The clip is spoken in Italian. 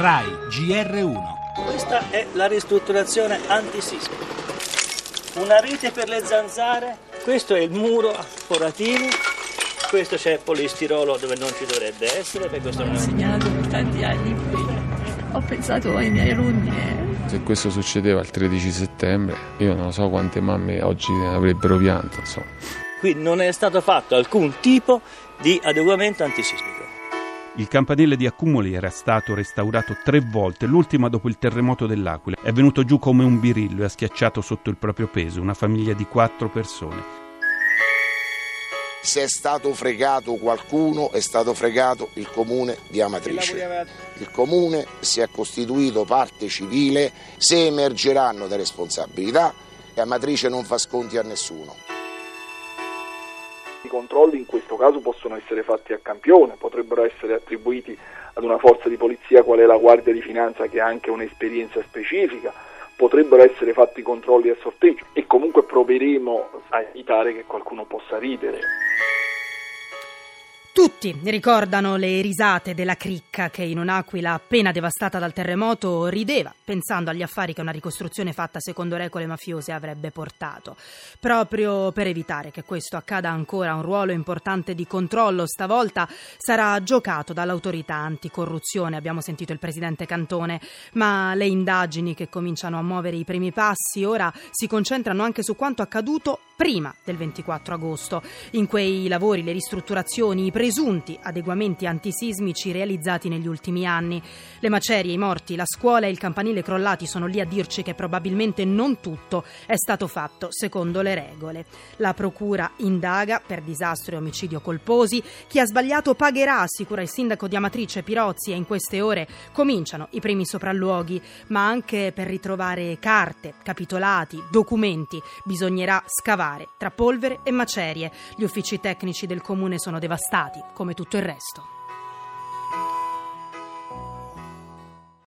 RAI GR1. Questa è la ristrutturazione antisismica. Una rete per le zanzare, questo è il muro a foratini, questo c'è polistirolo dove non ci dovrebbe essere, per questo Ho non è insegnato per tanti anni qui. Ho pensato ai miei alunni. e Se questo succedeva il 13 settembre, io non so quante mamme oggi ne avrebbero pianto, insomma. Qui non è stato fatto alcun tipo di adeguamento antisismico. Il campanile di Accumoli era stato restaurato tre volte, l'ultima dopo il terremoto dell'Aquila. È venuto giù come un birillo e ha schiacciato sotto il proprio peso una famiglia di quattro persone. Se è stato fregato qualcuno, è stato fregato il comune di Amatrice. Il comune si è costituito parte civile, se emergeranno delle responsabilità, Amatrice non fa sconti a nessuno. I controlli in questo caso possono essere fatti a campione, potrebbero essere attribuiti ad una forza di polizia qual è la Guardia di Finanza che ha anche un'esperienza specifica, potrebbero essere fatti controlli a sorteggio e comunque proveremo a evitare che qualcuno possa ridere. Tutti ricordano le risate della cricca che in un'aquila appena devastata dal terremoto rideva, pensando agli affari che una ricostruzione fatta secondo regole mafiose avrebbe portato. Proprio per evitare che questo accada ancora, un ruolo importante di controllo stavolta sarà giocato dall'autorità anticorruzione, abbiamo sentito il presidente Cantone, ma le indagini che cominciano a muovere i primi passi ora si concentrano anche su quanto accaduto prima del 24 agosto. In quei lavori, le ristrutturazioni, i presunti adeguamenti antisismici realizzati negli ultimi anni. Le macerie, i morti, la scuola e il campanile crollati sono lì a dirci che probabilmente non tutto è stato fatto secondo le regole. La procura indaga per disastro e omicidio colposi. Chi ha sbagliato pagherà, assicura il sindaco di Amatrice Pirozzi e in queste ore cominciano i primi sopralluoghi, ma anche per ritrovare carte, capitolati, documenti. Bisognerà scavare tra polvere e macerie. Gli uffici tecnici del comune sono devastati, come tutto il resto.